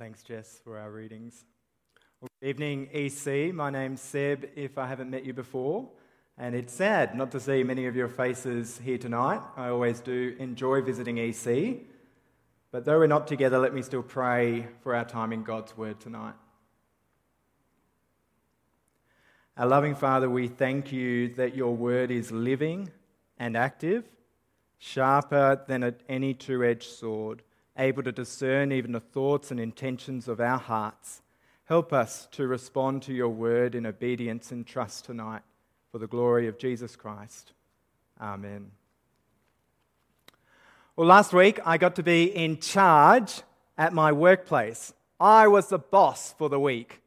Thanks, Jess, for our readings. Well, good evening, EC. My name's Seb, if I haven't met you before. And it's sad not to see many of your faces here tonight. I always do enjoy visiting EC. But though we're not together, let me still pray for our time in God's Word tonight. Our loving Father, we thank you that your Word is living and active, sharper than any two edged sword able to discern even the thoughts and intentions of our hearts. Help us to respond to your word in obedience and trust tonight for the glory of Jesus Christ. Amen. Well, last week I got to be in charge at my workplace. I was the boss for the week.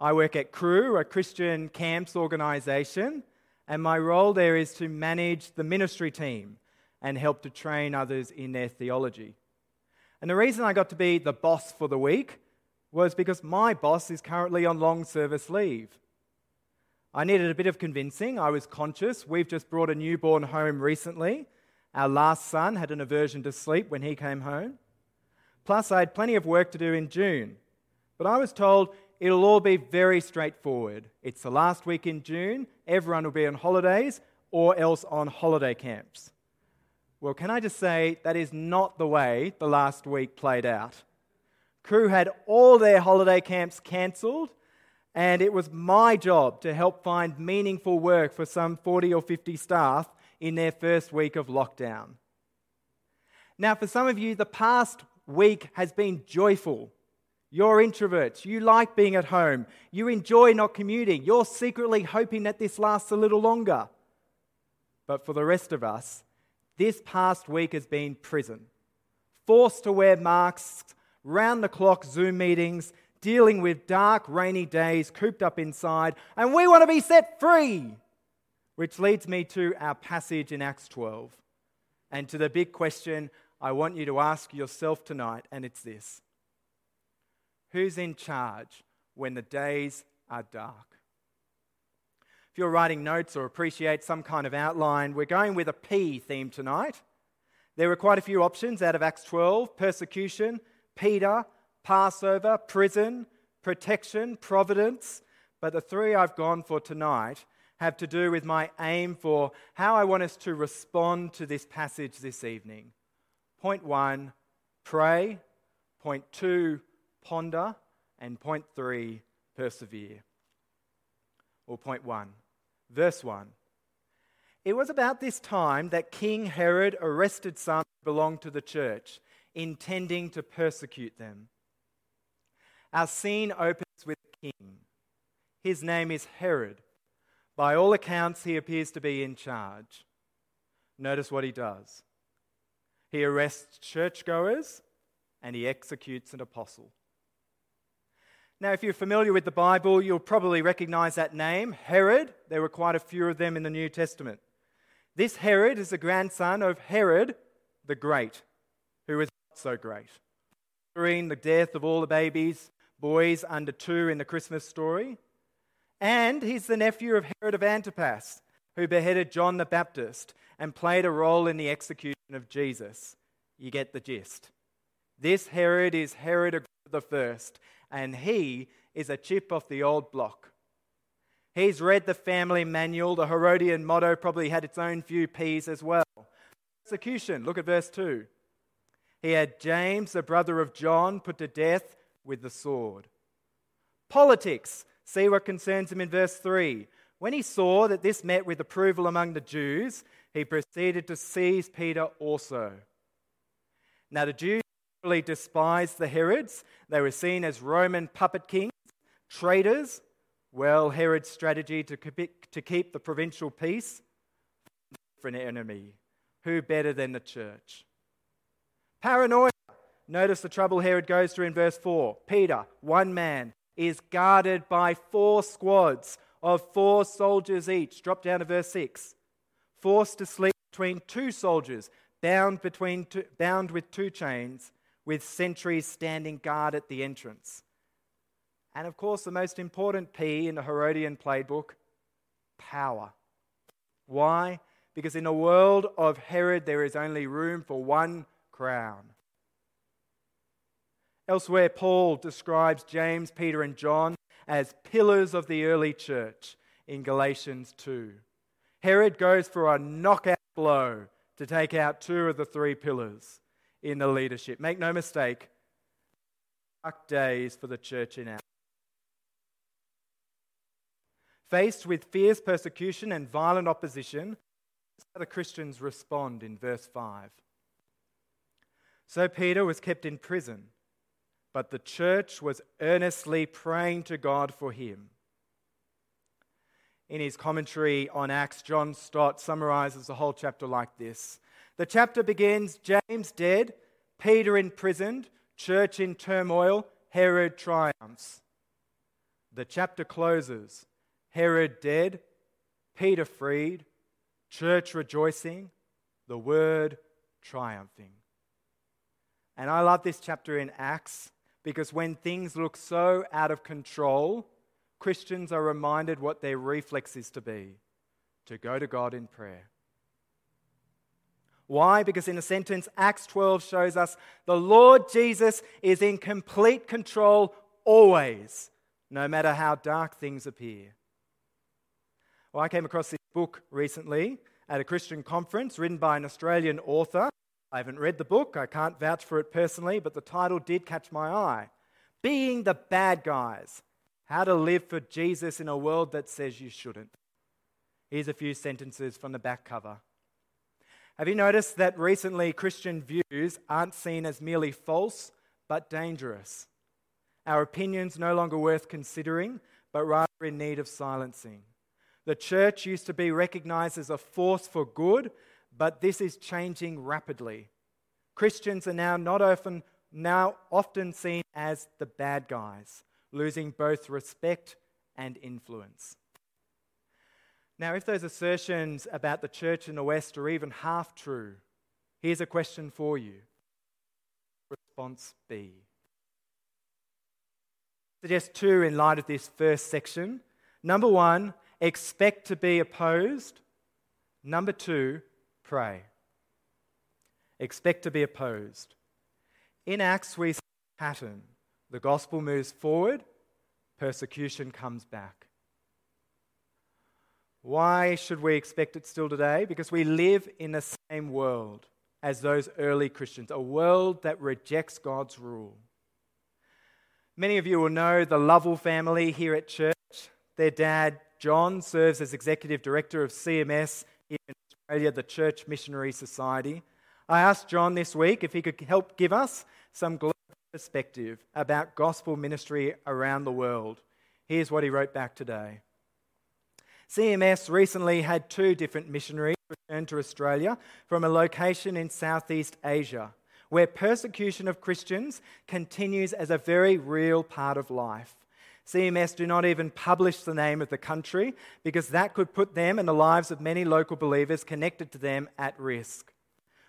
I work at Crew, a Christian camps organization, and my role there is to manage the ministry team and help to train others in their theology. And the reason I got to be the boss for the week was because my boss is currently on long service leave. I needed a bit of convincing. I was conscious. We've just brought a newborn home recently. Our last son had an aversion to sleep when he came home. Plus, I had plenty of work to do in June. But I was told it'll all be very straightforward. It's the last week in June, everyone will be on holidays or else on holiday camps. Well, can I just say that is not the way the last week played out. Crew had all their holiday camps cancelled, and it was my job to help find meaningful work for some 40 or 50 staff in their first week of lockdown. Now, for some of you, the past week has been joyful. You're introverts. You like being at home. You enjoy not commuting. You're secretly hoping that this lasts a little longer. But for the rest of us, this past week has been prison. Forced to wear masks, round the clock Zoom meetings, dealing with dark, rainy days cooped up inside, and we want to be set free. Which leads me to our passage in Acts 12 and to the big question I want you to ask yourself tonight, and it's this Who's in charge when the days are dark? If you're writing notes or appreciate some kind of outline, we're going with a P theme tonight. There were quite a few options out of Acts 12 persecution, Peter, Passover, prison, protection, providence. But the three I've gone for tonight have to do with my aim for how I want us to respond to this passage this evening. Point one, pray. Point two, ponder. And point three, persevere. Or point one, Verse 1. It was about this time that King Herod arrested some who belonged to the church, intending to persecute them. Our scene opens with a king. His name is Herod. By all accounts, he appears to be in charge. Notice what he does he arrests churchgoers and he executes an apostle. Now, if you're familiar with the Bible, you'll probably recognize that name, Herod. There were quite a few of them in the New Testament. This Herod is the grandson of Herod the Great, who was not so great. During the death of all the babies, boys under two in the Christmas story. And he's the nephew of Herod of Antipas, who beheaded John the Baptist and played a role in the execution of Jesus. You get the gist. This Herod is Herod the First, and he is a chip off the old block. He's read the family manual. The Herodian motto probably had its own few P's as well. Persecution, look at verse 2. He had James, the brother of John, put to death with the sword. Politics, see what concerns him in verse 3. When he saw that this met with approval among the Jews, he proceeded to seize Peter also. Now, the Jews really despised the Herods. They were seen as Roman puppet kings, traitors. Well, Herod's strategy to keep the provincial peace for an enemy. Who better than the church? Paranoia. Notice the trouble Herod goes through in verse 4. Peter, one man, is guarded by four squads of four soldiers each. Drop down to verse 6. Forced to sleep between two soldiers, bound, between two, bound with two chains, with sentries standing guard at the entrance. And of course, the most important P in the Herodian playbook power. Why? Because in a world of Herod, there is only room for one crown. Elsewhere, Paul describes James, Peter, and John as pillars of the early church in Galatians 2. Herod goes for a knockout blow to take out two of the three pillars in the leadership. Make no mistake, dark days for the church in Acts. Faced with fierce persecution and violent opposition, how the Christians respond in verse 5. So Peter was kept in prison but the church was earnestly praying to God for him. In his commentary on Acts, John Stott summarizes the whole chapter like this The chapter begins James dead, Peter imprisoned, church in turmoil, Herod triumphs. The chapter closes Herod dead, Peter freed, church rejoicing, the word triumphing. And I love this chapter in Acts because when things look so out of control, Christians are reminded what their reflex is to be to go to God in prayer. Why? Because in a sentence, Acts 12 shows us the Lord Jesus is in complete control always, no matter how dark things appear. Well, I came across this book recently at a Christian conference written by an Australian author I haven't read the book, I can't vouch for it personally, but the title did catch my eye Being the Bad Guys How to Live for Jesus in a World That Says You Shouldn't. Here's a few sentences from the back cover. Have you noticed that recently Christian views aren't seen as merely false, but dangerous? Our opinions no longer worth considering, but rather in need of silencing. The church used to be recognized as a force for good but this is changing rapidly. Christians are now not often now often seen as the bad guys, losing both respect and influence. Now, if those assertions about the church in the West are even half true, here's a question for you. Response B. Suggest two in light of this first section. Number one, expect to be opposed. Number two, pray. Expect to be opposed. In Acts, we see a pattern. The gospel moves forward, persecution comes back. Why should we expect it still today? Because we live in the same world as those early Christians, a world that rejects God's rule. Many of you will know the Lovell family here at church. Their dad, John, serves as executive director of CMS here in Australia, the Church Missionary Society. I asked John this week if he could help give us some global perspective about gospel ministry around the world. Here's what he wrote back today. CMS recently had two different missionaries return to Australia from a location in Southeast Asia, where persecution of Christians continues as a very real part of life. CMS do not even publish the name of the country because that could put them and the lives of many local believers connected to them at risk.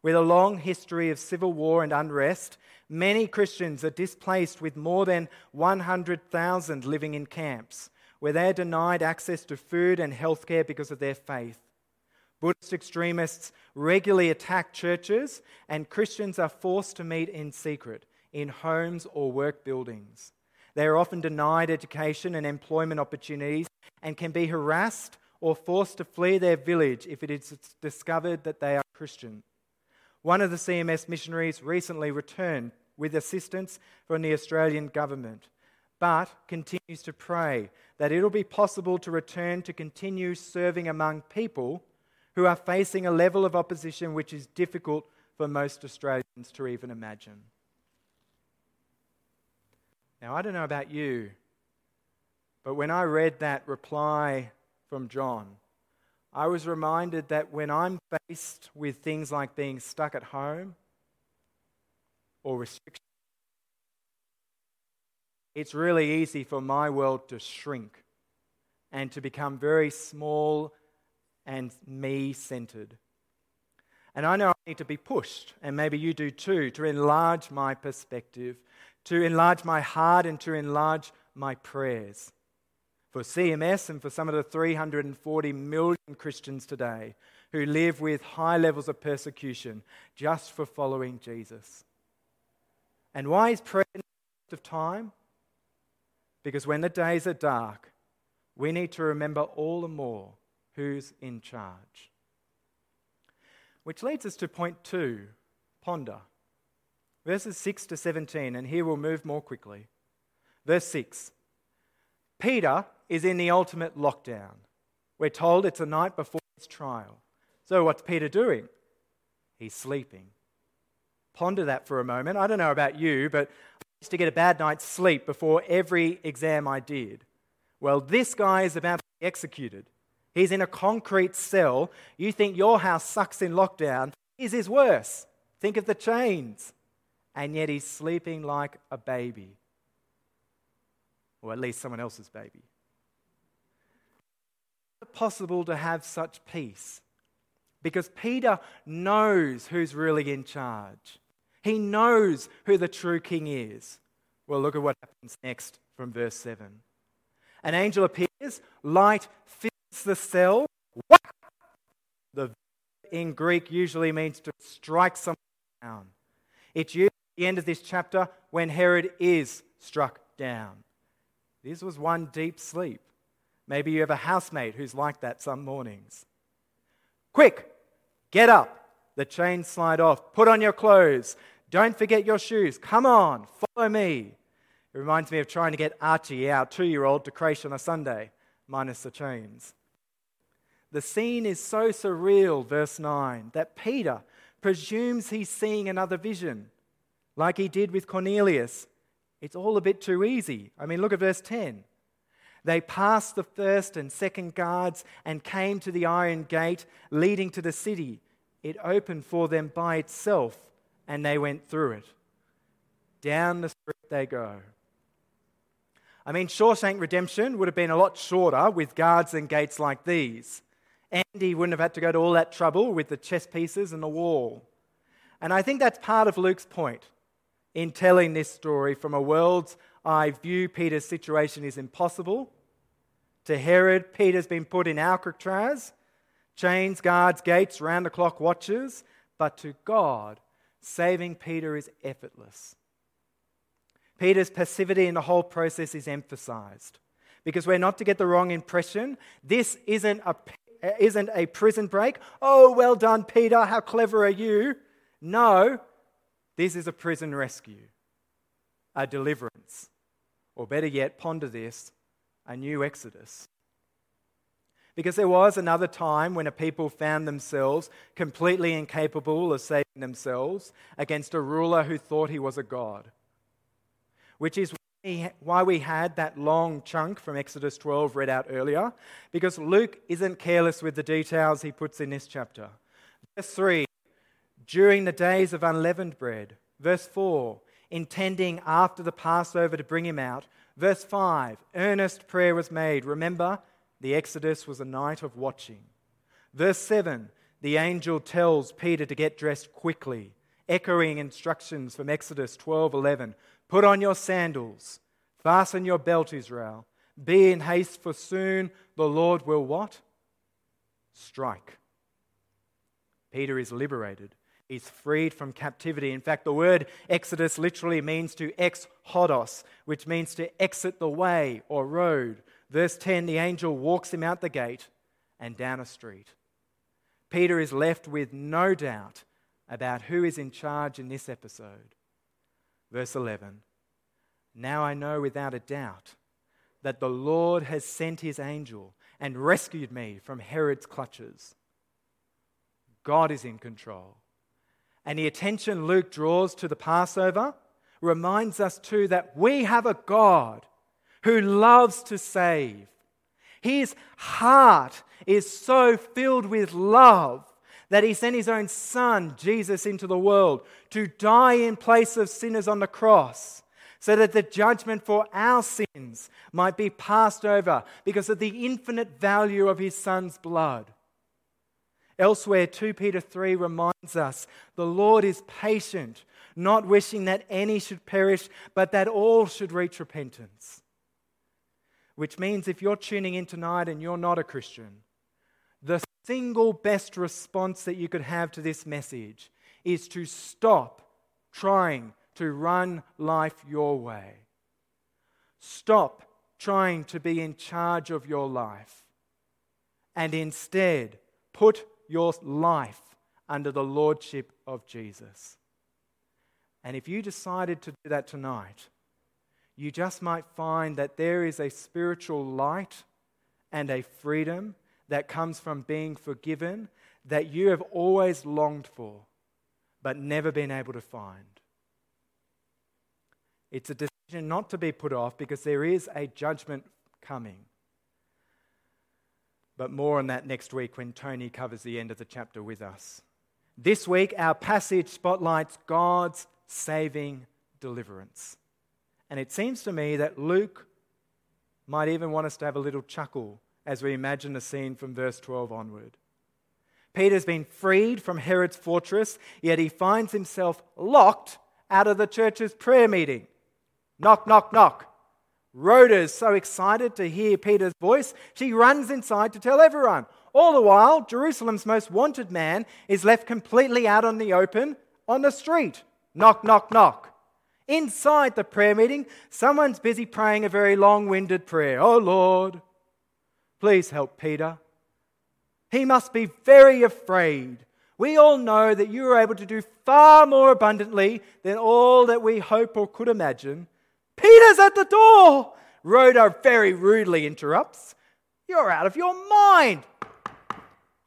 With a long history of civil war and unrest, many Christians are displaced with more than 100,000 living in camps where they are denied access to food and healthcare because of their faith. Buddhist extremists regularly attack churches, and Christians are forced to meet in secret in homes or work buildings. They are often denied education and employment opportunities and can be harassed or forced to flee their village if it is discovered that they are Christian. One of the CMS missionaries recently returned with assistance from the Australian government, but continues to pray that it'll be possible to return to continue serving among people who are facing a level of opposition which is difficult for most Australians to even imagine. Now, I don't know about you, but when I read that reply from John, I was reminded that when I'm faced with things like being stuck at home or restrictions, it's really easy for my world to shrink and to become very small and me centered. And I know I need to be pushed, and maybe you do too, to enlarge my perspective to enlarge my heart and to enlarge my prayers. For CMS and for some of the 340 million Christians today who live with high levels of persecution just for following Jesus. And why is prayer of time? Because when the days are dark, we need to remember all the more who's in charge. Which leads us to point two ponder. Verses 6 to 17, and here we'll move more quickly. Verse 6 Peter is in the ultimate lockdown. We're told it's a night before his trial. So, what's Peter doing? He's sleeping. Ponder that for a moment. I don't know about you, but to get a bad night's sleep before every exam I did. Well, this guy is about to be executed. He's in a concrete cell. You think your house sucks in lockdown. His is worse. Think of the chains. And yet he's sleeping like a baby. Or at least someone else's baby. Is it possible to have such peace? Because Peter knows who's really in charge. He knows who the true king is. Well, look at what happens next from verse 7. An angel appears, light fills the cell. Whack! The in Greek usually means to strike someone down. It's used at the end of this chapter when Herod is struck down. This was one deep sleep. Maybe you have a housemate who's like that some mornings. Quick, get up. The chains slide off. Put on your clothes. Don't forget your shoes. Come on, follow me. It reminds me of trying to get Archie, our two year old, to creche on a Sunday, minus the chains. The scene is so surreal, verse 9, that Peter presumes he's seeing another vision, like he did with Cornelius. It's all a bit too easy. I mean, look at verse 10. They passed the first and second guards and came to the iron gate leading to the city. It opened for them by itself, and they went through it. Down the street they go. I mean, Shawshank Redemption would have been a lot shorter with guards and gates like these. Andy wouldn't have had to go to all that trouble with the chess pieces and the wall. And I think that's part of Luke's point in telling this story from a world's eye view. Peter's situation is impossible. To Herod, Peter's been put in Alcatraz, chains, guards, gates, round the clock watches. But to God, saving Peter is effortless. Peter's passivity in the whole process is emphasized. Because we're not to get the wrong impression. This isn't a, uh, isn't a prison break. Oh, well done, Peter. How clever are you? No, this is a prison rescue, a deliverance. Or better yet, ponder this a new exodus. Because there was another time when a people found themselves completely incapable of saving themselves against a ruler who thought he was a god which is why we had that long chunk from Exodus 12 read out earlier, because Luke isn't careless with the details he puts in this chapter. Verse 3, during the days of unleavened bread. Verse 4, intending after the Passover to bring him out. Verse 5, earnest prayer was made. Remember, the Exodus was a night of watching. Verse 7, the angel tells Peter to get dressed quickly, echoing instructions from Exodus 12:11. Put on your sandals, fasten your belt, Israel. Be in haste, for soon the Lord will what? Strike. Peter is liberated. He's freed from captivity. In fact, the word Exodus literally means to ex hodos, which means to exit the way or road. Verse 10 the angel walks him out the gate and down a street. Peter is left with no doubt about who is in charge in this episode. Verse 11 Now I know without a doubt that the Lord has sent his angel and rescued me from Herod's clutches. God is in control. And the attention Luke draws to the Passover reminds us too that we have a God who loves to save. His heart is so filled with love that he sent his own son, Jesus, into the world to die in place of sinners on the cross so that the judgment for our sins might be passed over because of the infinite value of his son's blood. Elsewhere, 2 Peter 3 reminds us the Lord is patient, not wishing that any should perish, but that all should reach repentance. Which means if you're tuning in tonight and you're not a Christian, the single best response that you could have to this message is to stop trying to run life your way. Stop trying to be in charge of your life and instead put your life under the lordship of Jesus. And if you decided to do that tonight, you just might find that there is a spiritual light and a freedom that comes from being forgiven that you have always longed for but never been able to find. It's a decision not to be put off because there is a judgment coming. But more on that next week when Tony covers the end of the chapter with us. This week, our passage spotlights God's saving deliverance. And it seems to me that Luke might even want us to have a little chuckle as we imagine the scene from verse 12 onward. Peter's been freed from Herod's fortress, yet he finds himself locked out of the church's prayer meeting. Knock, knock, knock. Rhoda's so excited to hear Peter's voice, she runs inside to tell everyone. All the while, Jerusalem's most wanted man is left completely out on the open on the street. Knock, knock, knock. Inside the prayer meeting, someone's busy praying a very long winded prayer. Oh Lord, please help Peter. He must be very afraid. We all know that you are able to do far more abundantly than all that we hope or could imagine. Peter's at the door! Rhoda very rudely interrupts. You're out of your mind.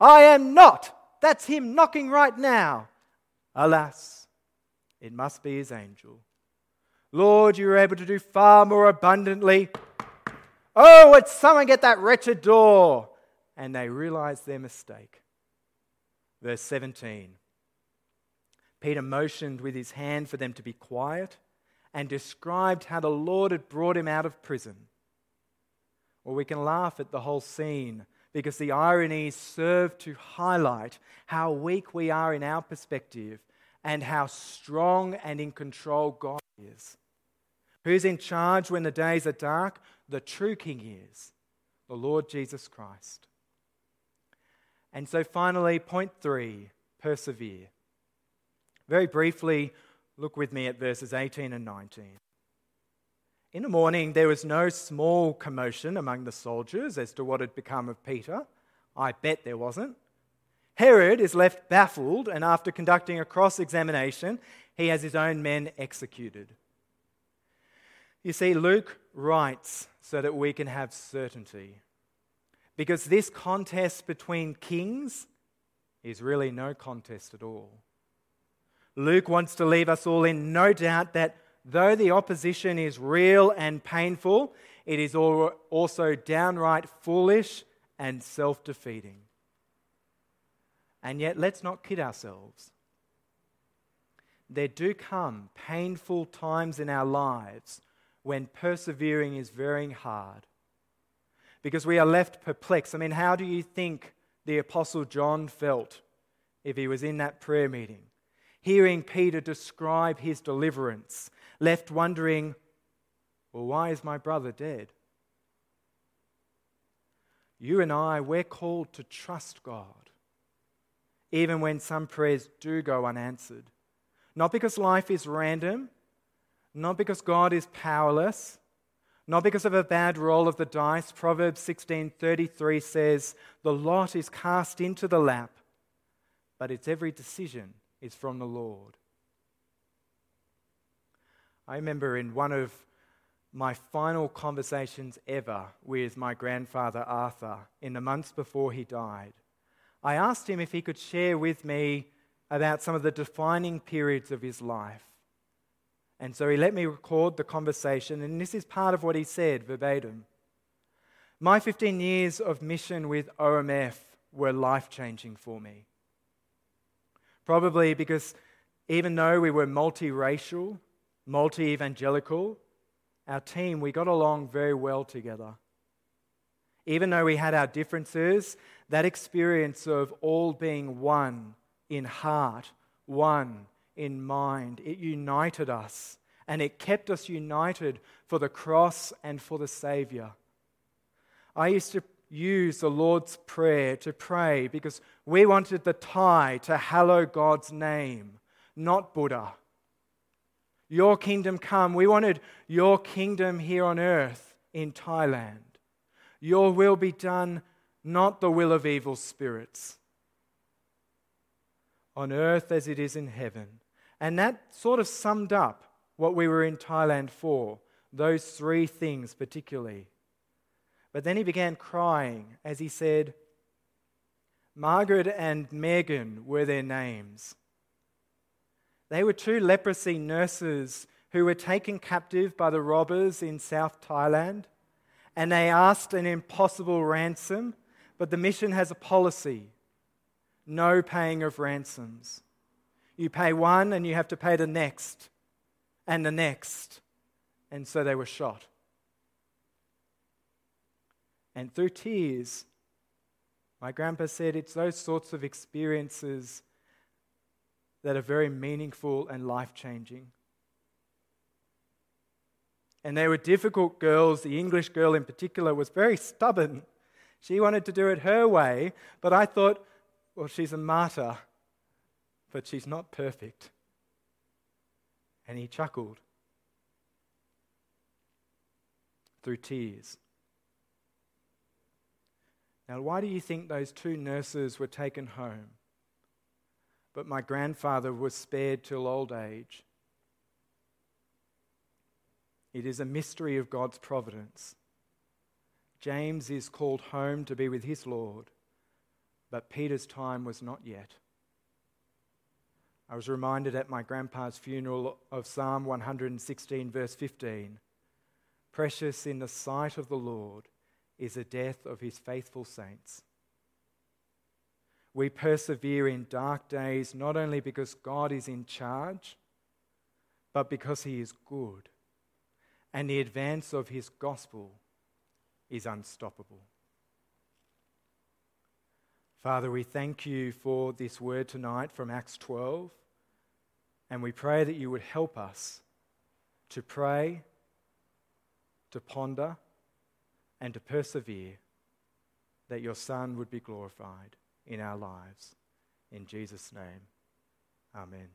I am not. That's him knocking right now. Alas, it must be his angel. Lord, you are able to do far more abundantly. Oh, would someone get that wretched door? And they realize their mistake. Verse 17 Peter motioned with his hand for them to be quiet and described how the Lord had brought him out of prison. Or we can laugh at the whole scene because the ironies serve to highlight how weak we are in our perspective and how strong and in control God is. Who's in charge when the days are dark? The true King is, the Lord Jesus Christ. And so finally, point three persevere. Very briefly, Look with me at verses 18 and 19. In the morning, there was no small commotion among the soldiers as to what had become of Peter. I bet there wasn't. Herod is left baffled, and after conducting a cross examination, he has his own men executed. You see, Luke writes so that we can have certainty. Because this contest between kings is really no contest at all. Luke wants to leave us all in no doubt that though the opposition is real and painful, it is also downright foolish and self defeating. And yet, let's not kid ourselves. There do come painful times in our lives when persevering is very hard because we are left perplexed. I mean, how do you think the Apostle John felt if he was in that prayer meeting? hearing Peter describe his deliverance, left wondering, well, why is my brother dead? You and I, we're called to trust God, even when some prayers do go unanswered. Not because life is random, not because God is powerless, not because of a bad roll of the dice. Proverbs 16:33 says, "The lot is cast into the lap, but its every decision is from the Lord. I remember in one of my final conversations ever with my grandfather Arthur in the months before he died, I asked him if he could share with me about some of the defining periods of his life. And so he let me record the conversation, and this is part of what he said verbatim. My 15 years of mission with OMF were life changing for me. Probably because even though we were multiracial, multi evangelical, our team, we got along very well together. Even though we had our differences, that experience of all being one in heart, one in mind, it united us and it kept us united for the cross and for the Savior. I used to use the Lord's Prayer to pray because we wanted the Thai to hallow God's name, not Buddha. Your kingdom come. We wanted your kingdom here on earth in Thailand. Your will be done, not the will of evil spirits. On earth as it is in heaven. And that sort of summed up what we were in Thailand for, those three things particularly. But then he began crying as he said, Margaret and Megan were their names. They were two leprosy nurses who were taken captive by the robbers in South Thailand, and they asked an impossible ransom, but the mission has a policy no paying of ransoms. You pay one and you have to pay the next and the next. And so they were shot. And through tears, my grandpa said it's those sorts of experiences that are very meaningful and life changing. And they were difficult girls. The English girl, in particular, was very stubborn. She wanted to do it her way, but I thought, well, she's a martyr, but she's not perfect. And he chuckled through tears. Now, why do you think those two nurses were taken home? But my grandfather was spared till old age. It is a mystery of God's providence. James is called home to be with his Lord, but Peter's time was not yet. I was reminded at my grandpa's funeral of Psalm 116, verse 15 Precious in the sight of the Lord is the death of his faithful saints. We persevere in dark days not only because God is in charge, but because he is good and the advance of his gospel is unstoppable. Father, we thank you for this word tonight from Acts 12, and we pray that you would help us to pray, to ponder, and to persevere, that your Son would be glorified in our lives. In Jesus' name, amen.